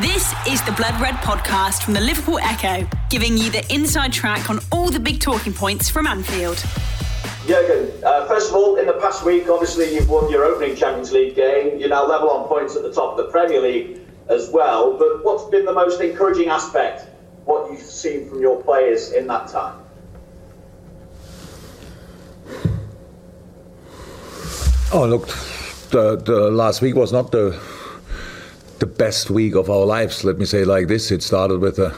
This is the Blood Red podcast from the Liverpool Echo, giving you the inside track on all the big talking points from Anfield. Jurgen, uh, first of all, in the past week, obviously you've won your opening Champions League game. You're now level on points at the top of the Premier League as well. But what's been the most encouraging aspect, what you've seen from your players in that time? Oh, look, the, the last week was not the the best week of our lives. Let me say like this: it started with a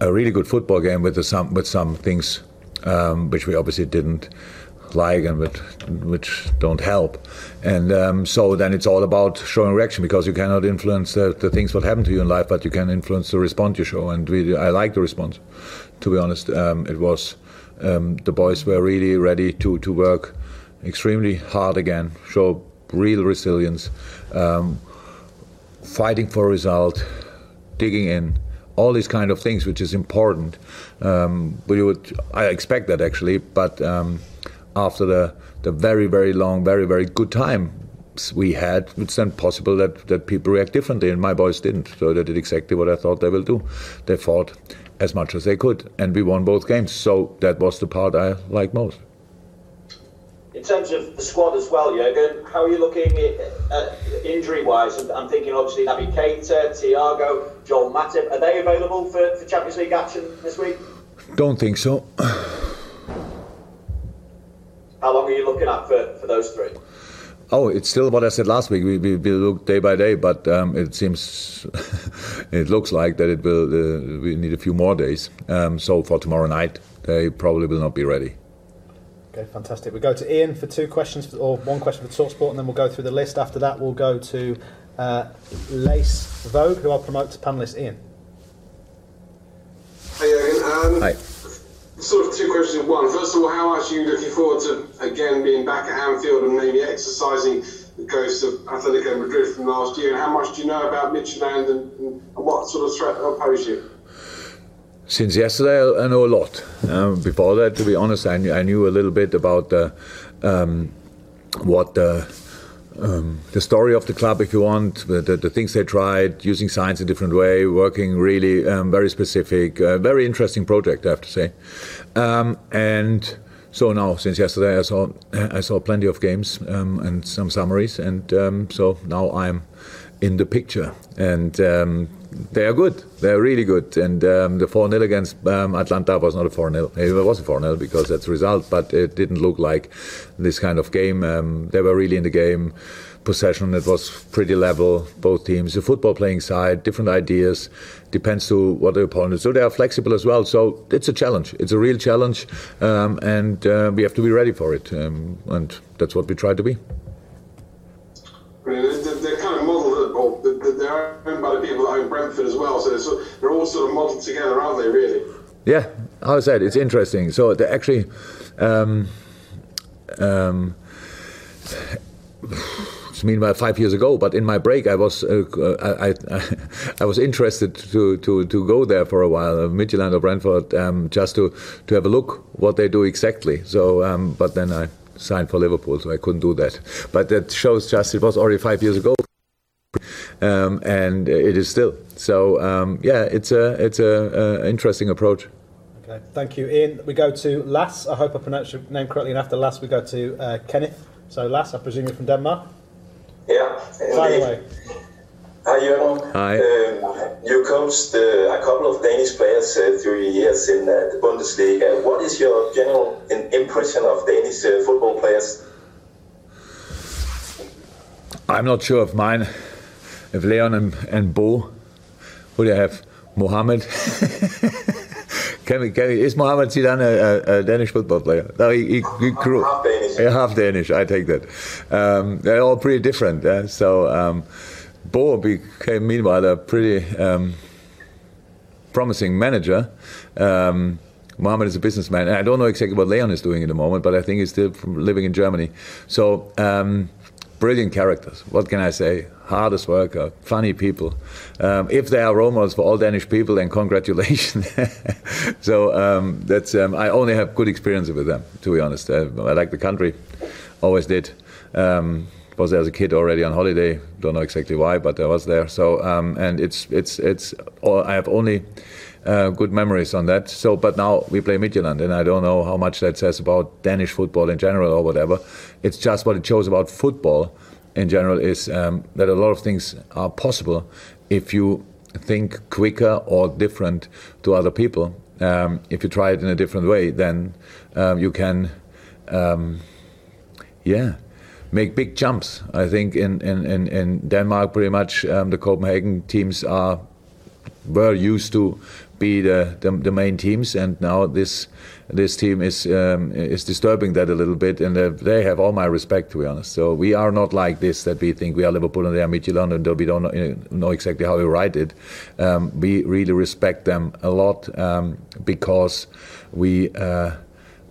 a really good football game with some with some things um, which we obviously didn't like and which, which don't help. And um, so then it's all about showing reaction because you cannot influence the, the, things what happen to you in life, but you can influence the response you show. And we, I like the response, to be honest. Um, it was um, the boys were really ready to to work extremely hard again, show real resilience, um, fighting for a result, digging in, all these kind of things, which is important. Um, would, I expect that actually, but um, after the the very very long, very very good time we had, it's then possible that that people react differently, and my boys didn't. So they did exactly what I thought they will do. They fought as much as they could, and we won both games. So that was the part I liked most. In terms of the squad as well, Jurgen, how are you looking injury-wise? I'm thinking obviously Naby Keita, Thiago, Joel Matip. Are they available for, for Champions League action this week? Don't think so. How long are you looking at for, for those three? Oh, it's still what I said last week. We, we, we look day by day, but um, it seems, it looks like that it will. Uh, we need a few more days. Um, so for tomorrow night, they probably will not be ready. Okay, fantastic. We go to Ian for two questions, or one question for Talksport, and then we'll go through the list. After that, we'll go to uh, Lace Vogue, who I'll promote to panelist Ian. Hey, Jurgen. Um, Hi. Sort of two questions in one. First of all, how much are you looking forward to again being back at Anfield and maybe exercising the ghost of Atletico Madrid from last year? And how much do you know about Midtjylland and, and what sort of threat they'll pose you? Since yesterday, I know a lot. Um, before that, to be honest, I knew, I knew a little bit about the, um, what the, um, the story of the club, if you want, the, the, things they tried, using science a different way, working really um, very specific, uh, very interesting project, I have to say. Um, and so now, since yesterday, I saw I saw plenty of games um, and some summaries, and so now I'm in the picture, and they are good. They are really good. And um, the 4 0 against um, Atalanta was not a 4 0. It was a 4 0 because that's the result, but it didn't look like this kind of game. Um, they were really in the game. Possession, it was pretty level, both teams. The football playing side, different ideas, depends to what the opponent is. So they are flexible as well. So it's a challenge. It's a real challenge, um, and uh, we have to be ready for it. Um, and that's what we try to be. Brentford as well, so they're, all sort of modelled together, aren't they, really? Yeah, I said, it's interesting. So they actually. Um, um, it's meanwhile five years ago, but in my break I was uh, I, I, I, was interested to, to, to go there for a while, uh, Midtjylland or Brentford, um, just to, to have a look what they do exactly. So, um, but then I signed for Liverpool, so I couldn't do that. But that shows just it was already five years ago, um, and it is still. So um, yeah, it's a it's a, a, interesting approach. Okay, thank you, Ian. We go to Lass. I hope I pronounced your name correctly. And after Lass, we go to uh, Kenneth. So Lass, I presume you're from Denmark. Yeah. By the way. Hi, Jørgen. Hi. Um, you coached uh, a couple of Danish players uh, through years in uh, the Bundesliga. What is your general impression of Danish uh, football players? I'm not sure of mine. If Leon and, and Bo, who do you have? Mohammed. can we, can we, is Mohammed Zidan a, a, Danish football player? No, he, he, he grew. Half Danish. Half Danish. I take that. Um, they're all pretty different. so. Um, Bo became, meanwhile, a pretty um, promising manager. Um, Mohammed is a businessman. I don't know exactly what Leon is doing at the moment, but I think he's still living in Germany. So, um, brilliant characters. What can I say? Hardest worker, funny people. Um, if they are role models for all Danish people, then congratulations. so um, that's um, I only have good experience with them, to be honest. Uh, I like the country, always did. Um, was there as a kid already on holiday. Don't know exactly why, but I was there. So um, and it's it's it's. I have only. Uh, good memories on that. So, but now we play Midtjylland, and I don't know how much that says about Danish football in general or whatever. It's just what it shows about football in general is um, that a lot of things are possible if you think quicker or different to other people. Um, if you try it in a different way, then um, you can, um, yeah, make big jumps. I think in, in, in, in Denmark, pretty much um, the Copenhagen teams are were used to be the, the, the main teams, and now this this team is um, is disturbing that a little bit, and uh, they have all my respect to be honest. So we are not like this that we think we are Liverpool and they are Midtjylland and we don't know, know, exactly how we write it. Um, we really respect them a lot um, because we. Uh,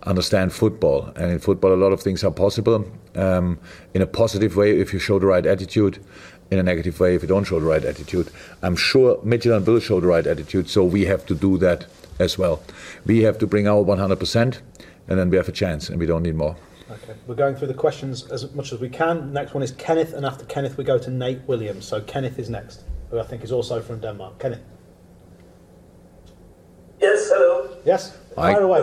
understand football, and in football, a lot of things are possible um, in a positive way if you show the right attitude, in a negative way if you don't show the right attitude. I'm sure Midtjylland will show the right attitude, so we have to do that as well. We have to bring our 100%, and then we have a chance, and we don't need more. Okay, we're going through the questions as much as we can. Next one is Kenneth, and after Kenneth, we go to Nate Williams. So Kenneth is next, who I think is also from Denmark. Kenneth. Yes, hello. Yes, Hi. fire away.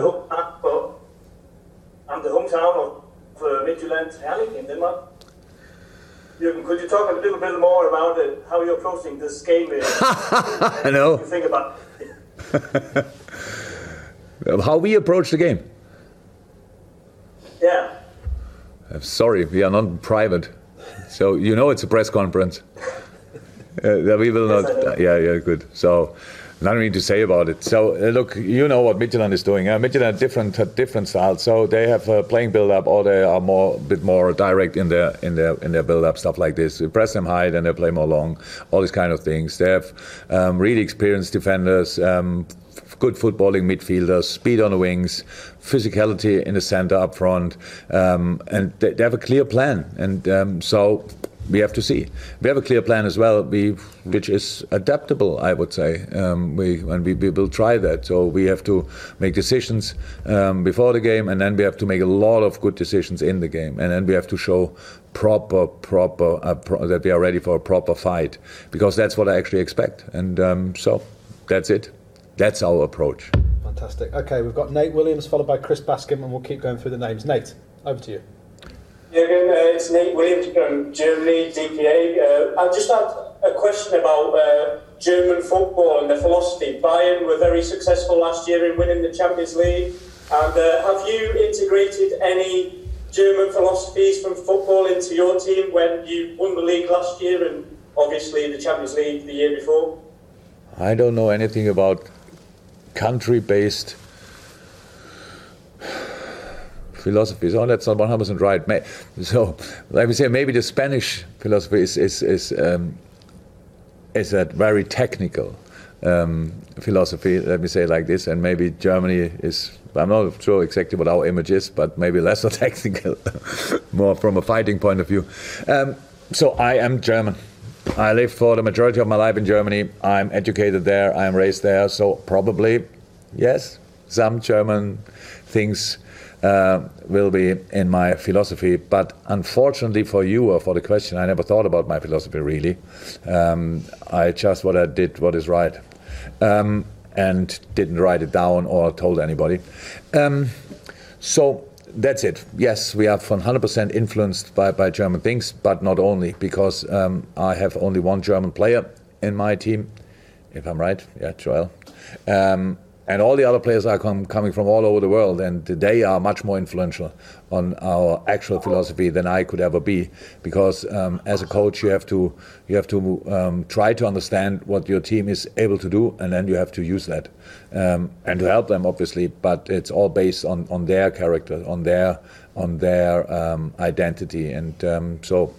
I'm the hometown of uh, Midtjylland, Herning in Denmark. Could you talk a little bit more about it, how you're approaching this game? I know. Think about how we approach the game. Yeah. I'm sorry, we are not private, so you know it's a press conference. Uh, we will Yes, not. Yeah, yeah, good. So. Nothing to say about it. So uh, look, you know what Midtjylland is doing. Uh, Midtjylland different different styles. So they have uh, playing build up, or they are more bit more direct in their in their in their build up stuff like this. You press them high, then they play more long. All these kind of things. They have um, really experienced defenders. Um, Good footballing midfielders, speed on the wings, physicality in the center up front, um, and they, they have a clear plan. And um, so we have to see. We have a clear plan as well, we, which is adaptable, I would say. Um, we and we, we will try that. So we have to make decisions um, before the game, and then we have to make a lot of good decisions in the game, and then we have to show proper, proper uh, pro- that we are ready for a proper fight, because that's what I actually expect. And um, so that's it. That's our approach. Fantastic. Okay, we've got Nate Williams followed by Chris Bascombe, and we'll keep going through the names. Nate, over to you. Uh, it's Nate Williams from Germany, DPA. Uh, I just had a question about uh, German football and the philosophy. Bayern were very successful last year in winning the Champions League. And uh, have you integrated any German philosophies from football into your team when you won the league last year and obviously the Champions League the year before? I don't know anything about country-based philosophies. Oh, that's not 100% right. So let me say, maybe the Spanish philosophy is is is um, is a very technical um, philosophy. Let me say like this, and maybe Germany is. I'm not sure exactly what our image is, but maybe less technical, more from a fighting point of view. Um, so I am German. I lived for the majority of my life in Germany. I'm educated there. I'm raised there. So probably, yes, some German things uh, will be in my philosophy. But unfortunately for you or for the question, I never thought about my philosophy really. Um, I just what I did, what is right, um, and didn't write it down or told anybody. Um, so that's it. Yes, we are 100% influenced by, by German things, but not only, because um, I have only one German player in my team, if I'm right. Yeah, Joel. Um, and all the other players are com- coming from all over the world, and they are much more influential on our actual philosophy than I could ever be. Because um, as a coach, you have to you have to um, try to understand what your team is able to do, and then you have to use that um, and to help them, obviously. But it's all based on, on their character, on their on their um, identity, and um, so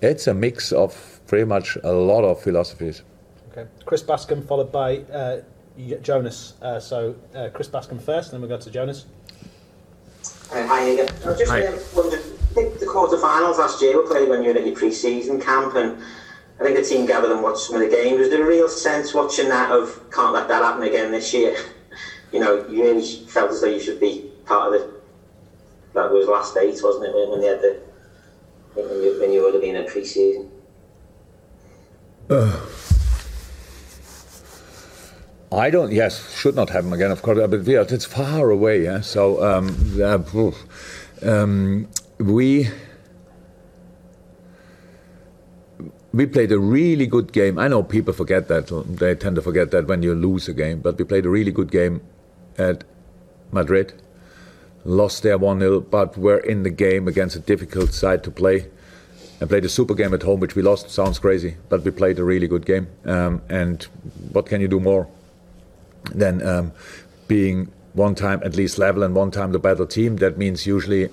it's a mix of pretty much a lot of philosophies. Okay, Chris Bascombe followed by uh, Jonas. Uh, so uh, Chris Bascombe first, and then we'll go to Jonas. Uh, hi again. I just Hi. um, wondered, I think the quarterfinals last year were played when you were at your pre-season camp, and I think the team gathered and watched some of the games. Was there a real sense watching that of can't let that happen again this year? You know, you really felt as though you should be part of it. That was last eight, wasn't it, when when they had the when you, when you would have been in pre-season? Uh. I don't. Yes, should not happen again. Of course, but yeah, it's far away. Yeah. So um, um, we we played a really good game. I know people forget that. They tend to forget that when you lose a game. But we played a really good game at Madrid. Lost there 1 0, but were in the game against a difficult side to play. And played a super game at home, which we lost. Sounds crazy, but we played a really good game. Um, and what can you do more? Then um, being one time at least level and one time the better team. That means usually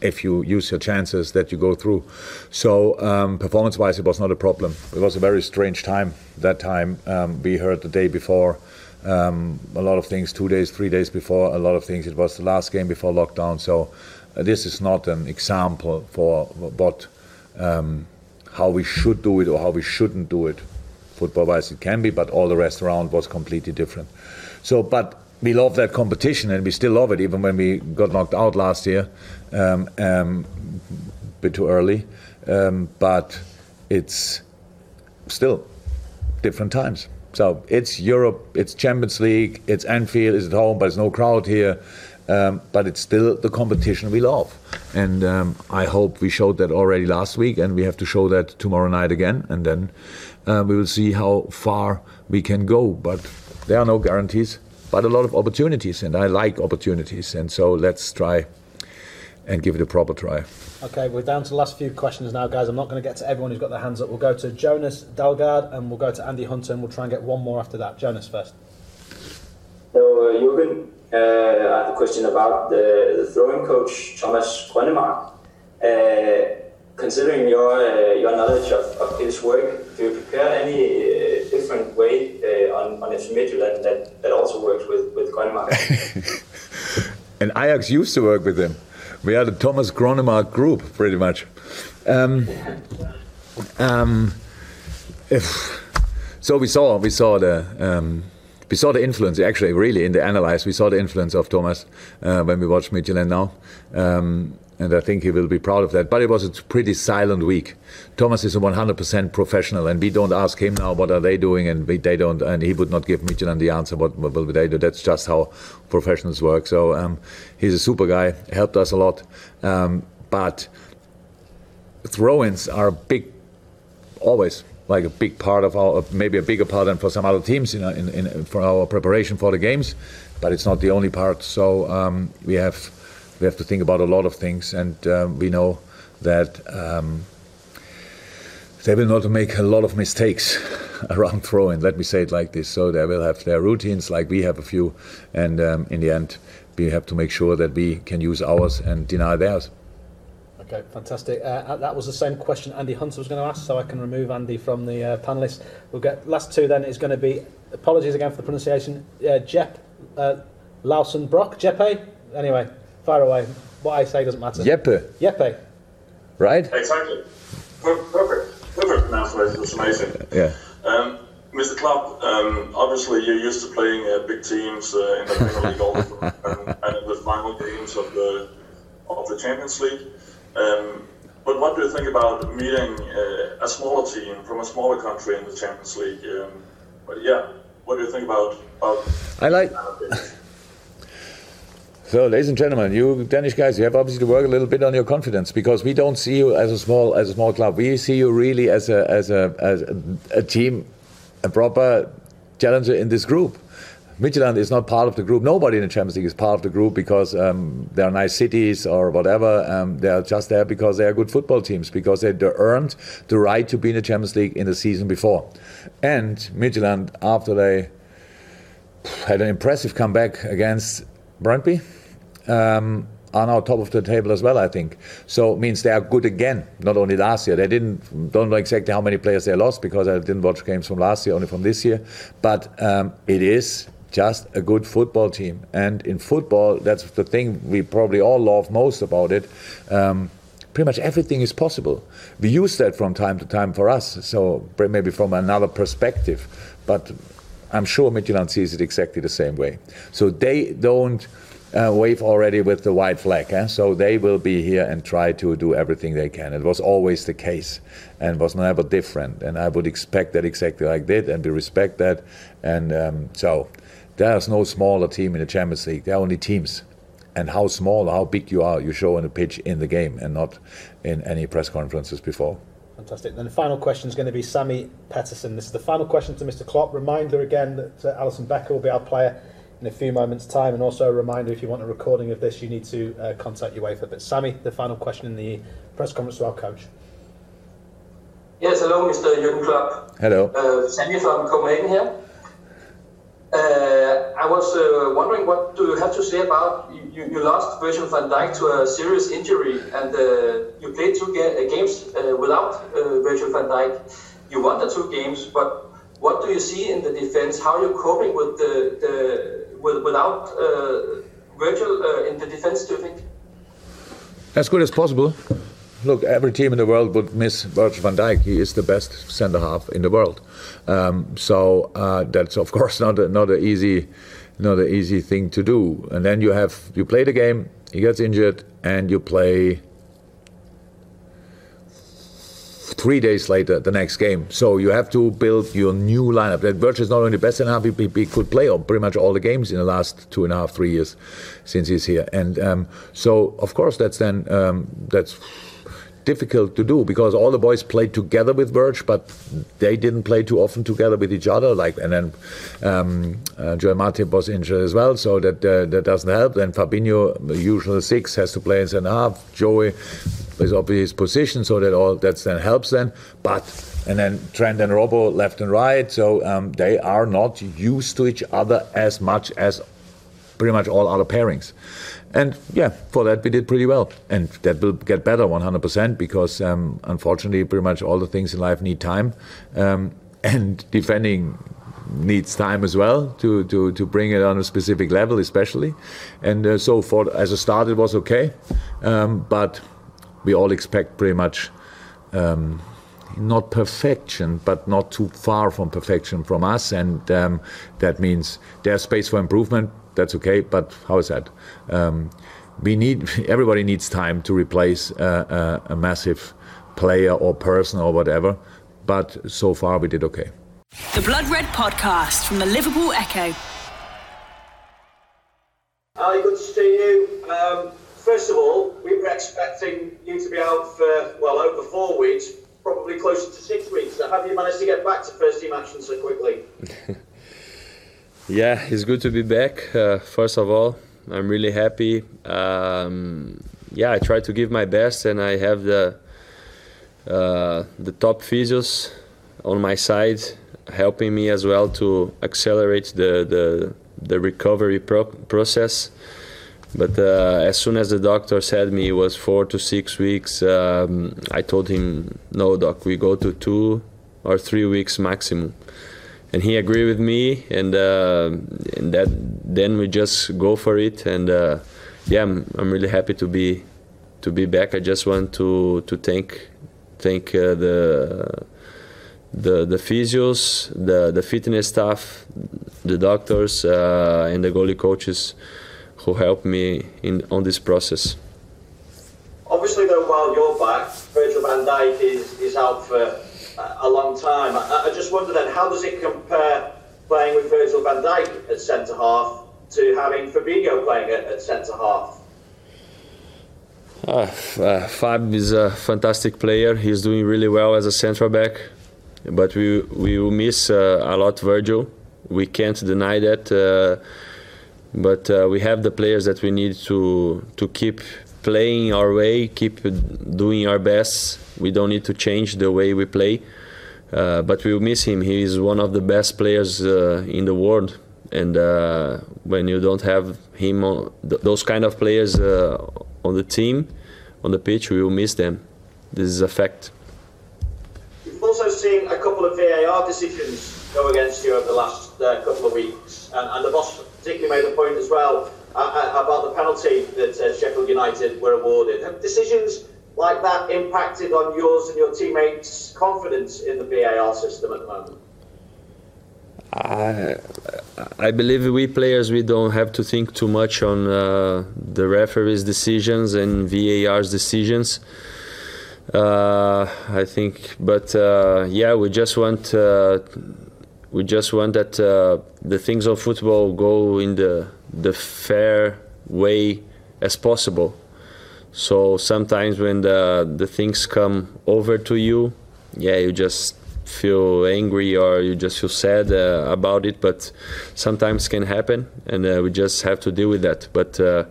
if you use your chances that you go through. So um, performance-wise, it was not a problem. It was a very strange time. That time um, we heard the day before um, a lot of things, two days, three days before a lot of things. It was the last game before lockdown. So uh, this is not an example for what um, how we should do it or how we shouldn't do it football wise it can be, but all the rest around was completely different. So, but we love that competition and we still love it, even when we got knocked out last year, um, um, a bit too early. Um, but it's still different times. So it's Europe, it's Champions League, it's Anfield, it's at home, but there's no crowd here. Um, but it's still the competition we love. And um, I hope we showed that already last week, and we have to show that tomorrow night again. And then uh, we will see how far we can go. But there are no guarantees, but a lot of opportunities, and I like opportunities. And so let's try and give it a proper try. Okay, we're down to the last few questions now, guys. I'm not going to get to everyone who's got their hands up. We'll go to Jonas Dalgard and we'll go to Andy Hunter and we'll try and get one more after that. Jonas first. So, uh, Jürgen, uh, I have a question about the, the throwing coach, Thomas Grønnemark. Uh, considering your uh, your knowledge of, of his work, do you prepare any uh, different way uh, on on Midtjylland that, that also works with with Grønnemark? and Ajax used to work with him. We had a Thomas Grønnemark group, pretty much. Um, um, if, so we saw we saw the. Um, we saw the influence actually really in the analyze we saw the influence of Thomas uh, when we watched Midtjylland now um, and I think he will be proud of that. But it was a pretty silent week. Thomas is a 100% professional, and we don't ask him now what are they doing, and we, they don't, and he would not give Midtjylland the answer what, what will they do. That's just how professionals work. So um, he's a super guy, helped us a lot. Um, but throw-ins are a big, always like a big part of our, maybe a bigger part than for some other teams, know, in, in, for our preparation for the games. But it's not the only part. So um, we have we have to think about a lot of things, and um, we know that um, they will not make a lot of mistakes around throwing. Let me say it like this. So they will have their routines, like we have a few, and um, in the end, we have to make sure that we can use ours and deny theirs. Okay, fantastic. Uh, uh that was the same question Andy Hunter was going to ask, so I can remove Andy from the uh, panelists. We'll get last two. Then is going to be apologies again for the pronunciation. Uh, Jep uh, Lawson Brock Jeppe. Anyway, far away. What I say doesn't matter. Jeppe. Jeppe. Right? Exactly. Perfect. Perfect pronunciation. It's amazing. Yeah. Um, Mr. Klopp, um, obviously you're used to playing uh, big teams uh, in the Premier League all and, and the final games of the of the Champions League. Um, but what do you think about meeting uh, a smaller team from a smaller country in the Champions League? Um, but yeah, what do you think about about? I like. So, ladies and gentlemen, you Danish guys, you have obviously to work a little bit on your confidence because we don't see you as a small as a small club. We see you really as a as a as a, team, a proper challenger in this group. Midtjylland is not part of the group. Nobody in the Champions League is part of the group because um, they are nice cities or whatever. Um, they are just there because they are good football teams, because they, they earned the right to be in the Champions League in the season before. And Midtjylland, after they had an impressive comeback against Brøndby, um, are now top of the table as well, I think. So it means they are good again. Not only last year, they didn't don't know exactly how many players they lost because I didn't watch games from last year, only from this year. But um, it is just a good football team, and in football, that's the thing we probably all love most about it. Um, pretty much everything is possible. We use that from time to time for us, so maybe from another perspective, but I'm sure Midtjylland sees it exactly the same way. So they don't uh, wave already with the white flag. Eh? So they will be here and try to do everything they can. It was always the case and was never different. And I would expect that exactly like that, and we respect that. And um, so there's no smaller team in the Champions League. There are only teams. And how small, how big you are, you show on the pitch in the game and not in any press conferences before. Fantastic. Then the final question is going to be Sammy Pettersson. This is the final question to Mr. Klopp. Reminder again that uh, Alisson Becker will be our player in a few moments' time, and also a reminder if you want a recording of this, you need to uh, contact UEFA. But Sammy, the final question in the press conference to our coach. Yes, hello, Mr. Jurgen Klopp. Hello. Uh, Sammy from Copenhagen here. Uh, I was uh, wondering what do you have to say about you, you lost Virgil van Dijk to a serious injury and uh, you played two ga games uh, without uh, Virgil van Dijk. You won the two games, but what do you see in the defense? How are you coping with the, the with, without uh, Virgil in the defense? Do you think? As good as possible look, every team in the world would miss Virgil van Dijk. He is the best centre half in the world. Um, so uh, that's of course not a, not an easy not an easy thing to do. And then you have you play the game, he gets injured, and you play three days later the next game. So you have to build your new lineup. That Virgil is not only best in half, he, he, could play on pretty much all the games in the last two and a half, three years since he's here. And um, so of course that's then um, that's difficult to do because all the boys played together with Verge, but they didn't play too often together with each other. Like and then um, uh, Joel was injured as well, so that uh, that doesn't help. Then Fabinho, the usual six, has to play in centre half. Joey is obviously his position, so that all that then helps then. But and then Trent and Robo left and right, so um, they are not used to each other as much as pretty much all other pairings. And yeah, for that we did pretty well. And that will get better 100% because um, unfortunately, pretty much all the things in life need time. Um, and defending needs time as well to, to, to bring it on a specific level, especially. And uh, so, for as a start, it was okay. Um, but we all expect pretty much um, not perfection, but not too far from perfection from us. And um, that means there's space for improvement that's okay. But how is that? Um, we need everybody needs time to replace a, a, a massive player or person or whatever. But so far we did okay. The Blood Red Podcast from the Liverpool Echo. Ali, good to see you. Um, first of all, we were expecting you to be out for, well, over four weeks, probably closer to six weeks. So have you managed to get back to first team action so quickly? Yeah, it's good to be back. Uh, first of all, I'm really happy. Um, yeah, I try to give my best, and I have the uh, the top physios on my side, helping me as well to accelerate the the, the recovery pro- process. But uh, as soon as the doctor said me it was four to six weeks, um, I told him, "No, doc, we go to two or three weeks maximum." And he agreed with me, and, uh, and that then we just go for it. And uh, yeah, I'm, I'm really happy to be to be back. I just want to to thank thank uh, the the the physios, the the fitness staff, the doctors, uh, and the goalie coaches who helped me in on this process. Obviously, though, while you're back, Virgil van Dijk is, is out for a long time. I, I just wonder then, how does it compare playing with Virgil van Dijk at centre half to having Fabinho playing at, at centre half? Uh, uh, Fab is a fantastic player. He's doing really well as a central back, but we we will miss uh, a lot Virgil. We can't deny that. Uh, but uh, we have the players that we need to to keep playing our way, keep doing our best. We don't need to change the way we play, uh, but we'll miss him. He is one of the best players uh, in the world, and uh, when you don't have him, on, th- those kind of players uh, on the team, on the pitch, we will miss them. This is a fact. We've also seen a couple of VAR decisions go against you over the last uh, couple of weeks, and, and the boss particularly made a point as well uh, uh, about the penalty that uh, Sheffield United were awarded. Have decisions like that impacted on yours and your teammates' confidence in the VAR system at the moment? I, I believe we players we don't have to think too much on uh, the referees' decisions and VAR's decisions. Uh, I think, but uh, yeah, we just want uh, we just want that uh, the things of football go in the the fair way as possible. So sometimes when the the things come over to you, yeah, you just feel angry or you just feel sad uh, about it. But sometimes can happen, and uh, we just have to deal with that. But uh,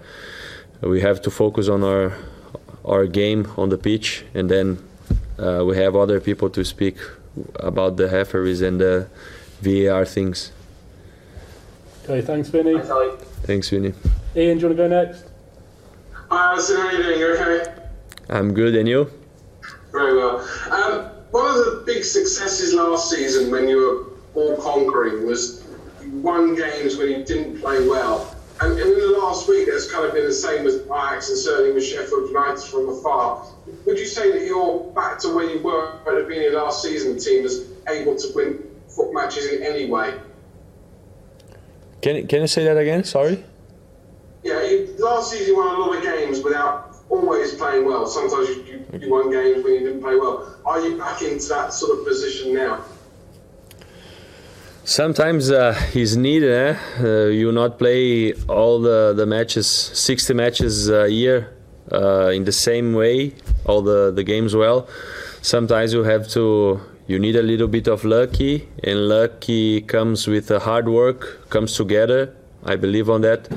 we have to focus on our our game on the pitch, and then uh, we have other people to speak about the referees and the VAR things. Okay, thanks, Vinny. Thanks, Vinny. Ian, do you want to go next? Hi, Alisson. How are you doing? You okay? I'm good, and you? Very well. Um, one of the big successes last season when you were all conquering was you won games when you didn't play well. And in the last week, it's kind of been the same with Ajax and certainly with Sheffield United from afar. Would you say that you're back to where you were at the beginning of last season, the team was able to win foot matches in any way? Can can you say that again? Sorry. Yeah, you, last season you won a lot of games without always playing well. Sometimes you, you, you won games when you didn't play well. Are you back into that sort of position now? Sometimes uh, he's needed. Eh? Uh, you not play all the, the matches, 60 matches a year uh, in the same way, all the, the games well. Sometimes you have to, you need a little bit of lucky, and lucky comes with a hard work, comes together. I believe on that,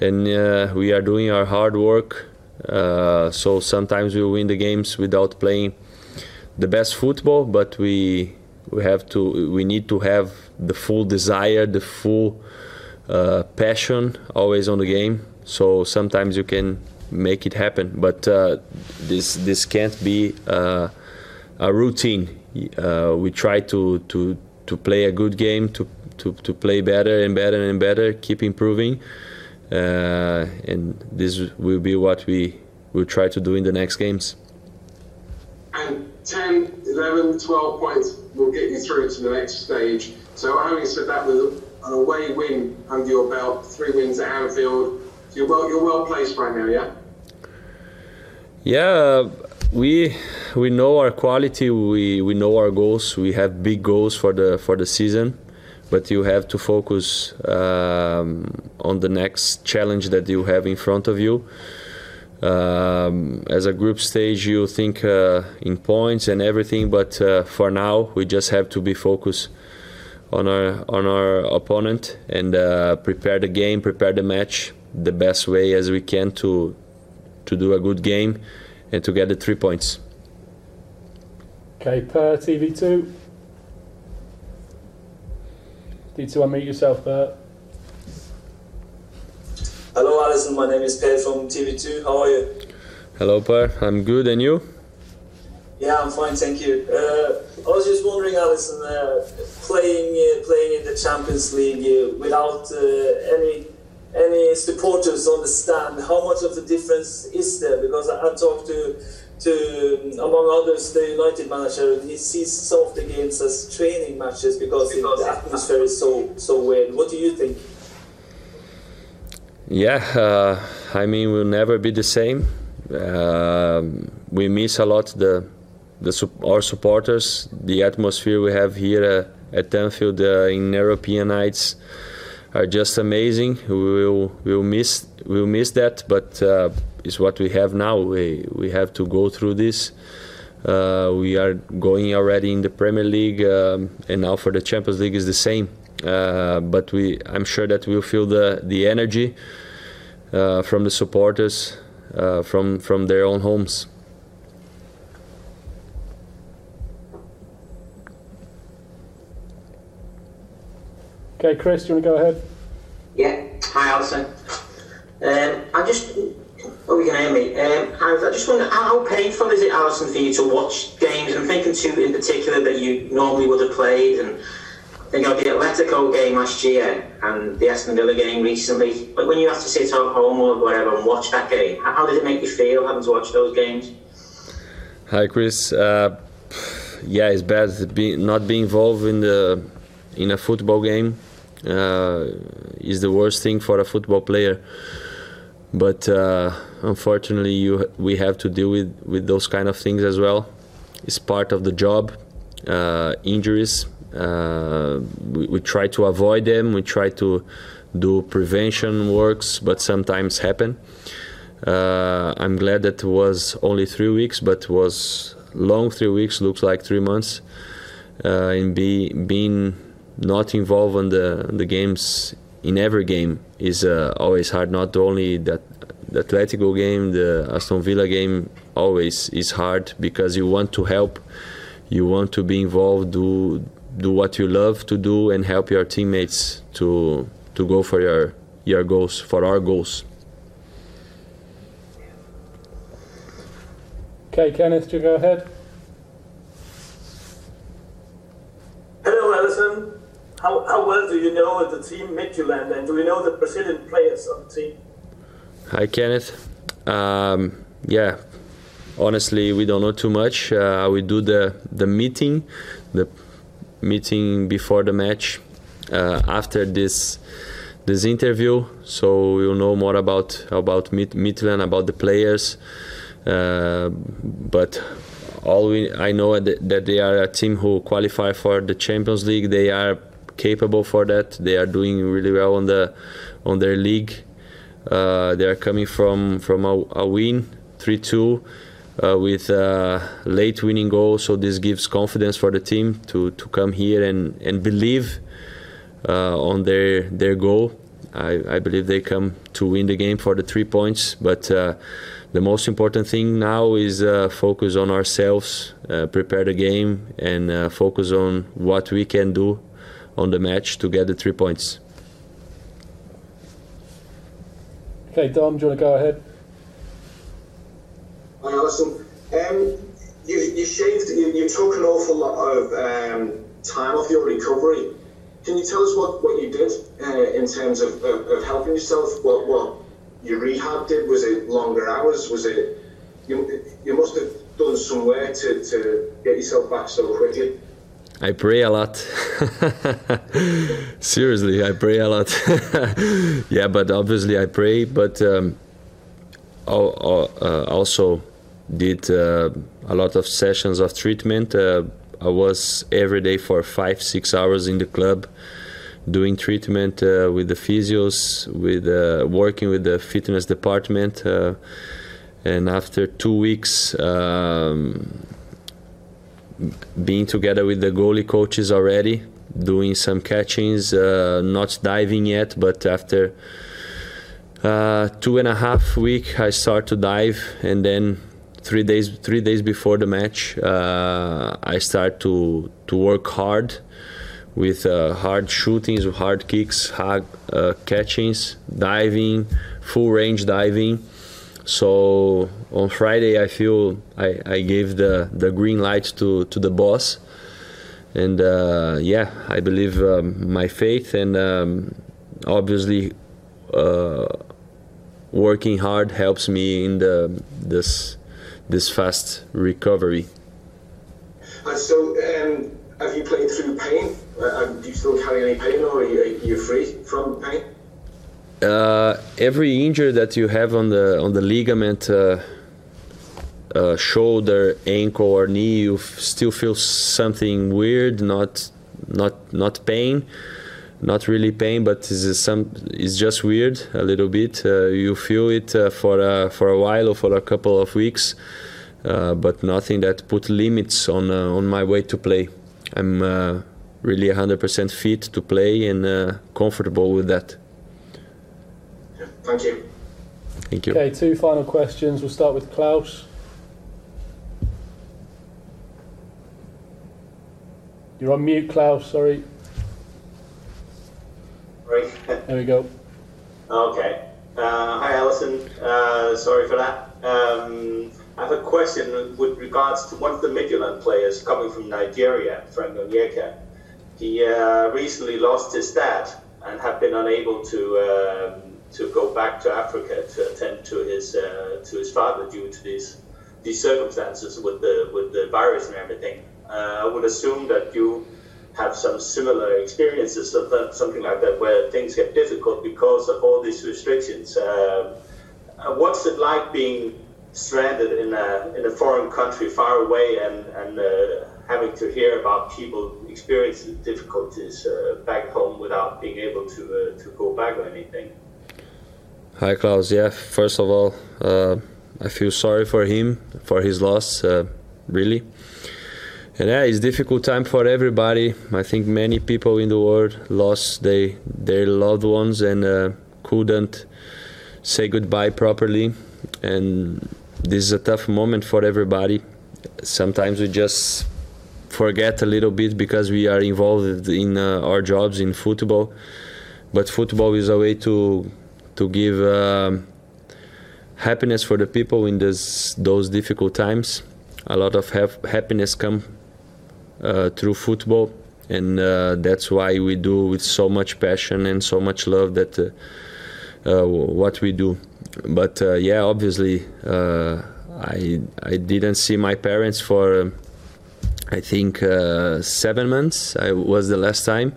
and uh, we are doing our hard work. Uh, so sometimes we win the games without playing the best football, but we we have to we need to have the full desire the full uh, passion always on the game so sometimes you can make it happen but uh, this this can't be uh, a routine uh, we try to to to play a good game to to, to play better and better and better keep improving uh, and this will be what we will try to do in the next games and 10, 11, 12 points will get you through to the next stage. So having said that, with an away win under your belt, three wins at Anfield, you're well, you're well placed right now, yeah? Yeah, we we know our quality. We we know our goals. We have big goals for the for the season, but you have to focus um, on the next challenge that you have in front of you. Um, as a group stage, you think uh, in points and everything, but uh, for now, we just have to be focused on our on our opponent and uh, prepare the game, prepare the match the best way as we can to to do a good game and to get the three points. Okay, per TV2. Need to unmute yourself, Bert. Hello, Alisson. My name is Per from TV2. How are you? Hello, Per. I'm good, and you? Yeah, I'm fine, thank you. Uh, I was just wondering, Alisson, uh, playing uh, playing in the Champions League uh, without uh, any any supporters on the stand, how much of the difference is there? Because I, I talked to to among others the United manager, and he sees some of the games as training matches because, because the atmosphere is so so weird. What do you think? Yeah, uh, I mean, we'll never be the same. Uh, we miss a lot the, the our supporters, the atmosphere we have here uh, at Anfield uh, in European nights are just amazing. We will we'll miss we'll miss that, but uh, it's what we have now. We we have to go through this. Uh, we are going already in the Premier League, um, and now for the Champions League is the same. Uh, but we, I'm sure that we'll feel the the energy uh, from the supporters uh, from from their own homes. Okay, Chris, do you want to go ahead? Yeah. Hi, Alisson. Um, I just, oh, you can hear me. Um, I, I just wonder, how painful is it, Alisson, for you to watch games? I'm thinking two in particular that you normally would have played, and I think of the Atletico game last year and the Aston Villa game recently. But when you have to sit at home or whatever and watch that game, how does it make you feel having to watch those games? Hi, Chris. Uh, yeah, it's bad being, not being involved in the in a football game is the worst thing for a football player. But uh, unfortunately, you we have to deal with, with those kind of things as well. It's part of the job. Uh, injuries, uh, we, we try to avoid them. We try to do prevention works, but sometimes happen. Uh, I'm glad that it was only three weeks, but was long three weeks. Looks like three months. Uh, in be, being not involved in the the games in every game is uh, always hard. Not only that the Atletico game, the Aston Villa game, always is hard because you want to help, you want to be involved, do do what you love to do, and help your teammates to to go for your your goals, for our goals. Okay, Kenneth, do you go ahead? Hello, Alisson. How, how well do you know the team Midtjylland and do you know the Brazilian players on the team? Hi, Kenneth. Um, yeah, honestly, we don't know too much. Uh, we do the the meeting, the meeting before the match, uh, after this this interview, so we'll know more about about Midtjylland, about the players. Uh, but all we I know that they are a team who qualify for the Champions League. They are capable for that. They are doing really well on the on their league. Uh, they are coming from from a, a win, three two. Uh, with a late winning goal, so this gives confidence for the team to, to come here and, and believe uh, on their their goal. I, I believe they come to win the game for the three points, but uh, the most important thing now is uh, focus on ourselves, uh, prepare the game, and focus on what we can do on the match to get the three points. Okay, Dom, do you want to go ahead? Hi, Alisson. Um, you, you shaved, you, you took an awful lot of um, time off your recovery. Can you tell us what, what you did uh, in terms of, of, of helping yourself? What, what your rehab did? Was it longer hours? Was it you? You must have done some work to, to get yourself back so quickly. I pray a lot. Seriously, I pray a lot. yeah, but obviously I pray, but um, uh, also did uh, a lot of sessions of treatment. Uh, I was every day for five, six hours in the club doing treatment uh, with the physios, with uh, working with the fitness department. Uh, and after two weeks, um, being together with the goalie coaches already, doing some catchings, uh, not diving yet, but after uh, two and a half week, I start to dive, and then three days three days before the match, uh, I start to to work hard with uh, hard shootings, hard kicks, hard uh, catchings, diving, full range diving. So on Friday, I feel I, I gave the, the green light to, to the boss. And uh, yeah, I believe um, my faith and um, obviously uh, working hard helps me in the this this fast recovery. Uh, so um, have you played through pain? Uh, do you still carry any pain, or are you, are you free from pain? Uh, every injury that you have on the on the ligament, uh, uh, shoulder, ankle, or knee, you f- still feel something weird. Not not not pain, not really pain, but it's some it's just weird a little bit. Uh, you feel it uh, for a, for a while or for a couple of weeks, but nothing that put limits on on my way to play. I'm uh, really 100% fit to play and uh, comfortable with that. Thank you. Thank you. Okay, two final questions. We'll start with Klaus. You're on mute, Klaus. Sorry. Right. There we go. Okay. Uh, hi, Alisson. Uh, sorry for that. Um, I have a question with regards to one of the Midtjylland players coming from Nigeria, Frank Onyeka. He uh, recently lost his dad and have been unable to um, to go back to Africa to attend to his uh, to his father due to these these circumstances with the with the virus and everything. Uh, I would assume that you have some similar experiences of that, something like that, where things get difficult because of all these restrictions. Um, uh, what's it like being stranded in a in a foreign country, far away, and and uh, having to hear about people experiencing difficulties uh, back home without being able to uh, to go back or anything? Hi, Klaus. Yeah, first of all, uh, I feel sorry for him for his loss, uh, really. And yeah, it's a difficult time for everybody. I think many people in the world lost they, their loved ones and uh, couldn't say goodbye properly. And this is a tough moment for everybody. Sometimes we just forget a little bit because we are involved in uh, our jobs in football. But football is a way to to give um, happiness for the people in this, those difficult times. A lot of happiness come uh, through football, and uh, that's why we do with so much passion and so much love that uh, uh what we do. But uh, yeah, obviously, uh, I I didn't see my parents for I think seven months. I was the last time.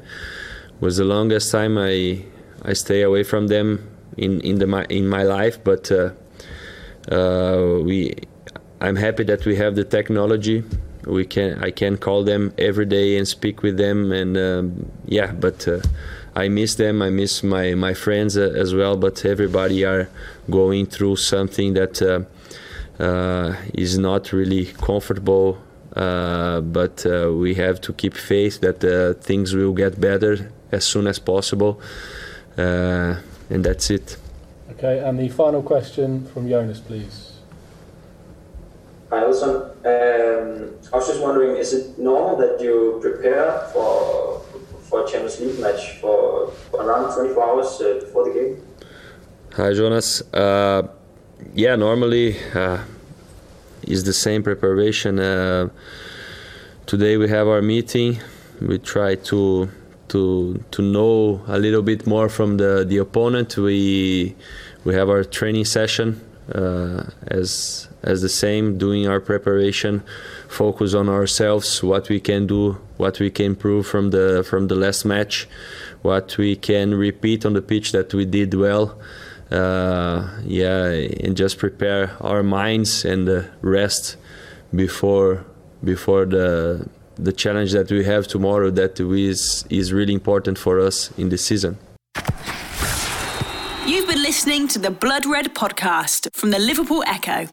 Was the longest time I I stay away from them in in the my in my life, but uh, uh, we I'm happy that we have the technology. We can I can call them every day and speak with them, and um, yeah, but. Uh, I miss them. I miss my my friends uh, as well. But everybody are going through something that uh, uh, is not really comfortable. but we have to keep faith that things will get better as soon as possible and that's it. Okay, and the final question from Jonas, please. Hi, Alisson. Um, I was just wondering, is it normal that you prepare for for a Champions League match for around 24 hours uh, before the game? Hi, Jonas. Uh, yeah, normally uh, is the same preparation. Uh, today we have our meeting. We try to to to know a little bit more from the the opponent. We we have our training session uh, as as the same, doing our preparation, focus on ourselves, what we can do, what we can improve from the from the last match, what we can repeat on the pitch that we did well. Uh, yeah, and just prepare our minds and the rest before before the the challenge that we have tomorrow that is, is really important for us in this season. You've been listening to the Blood Red podcast from the Liverpool Echo.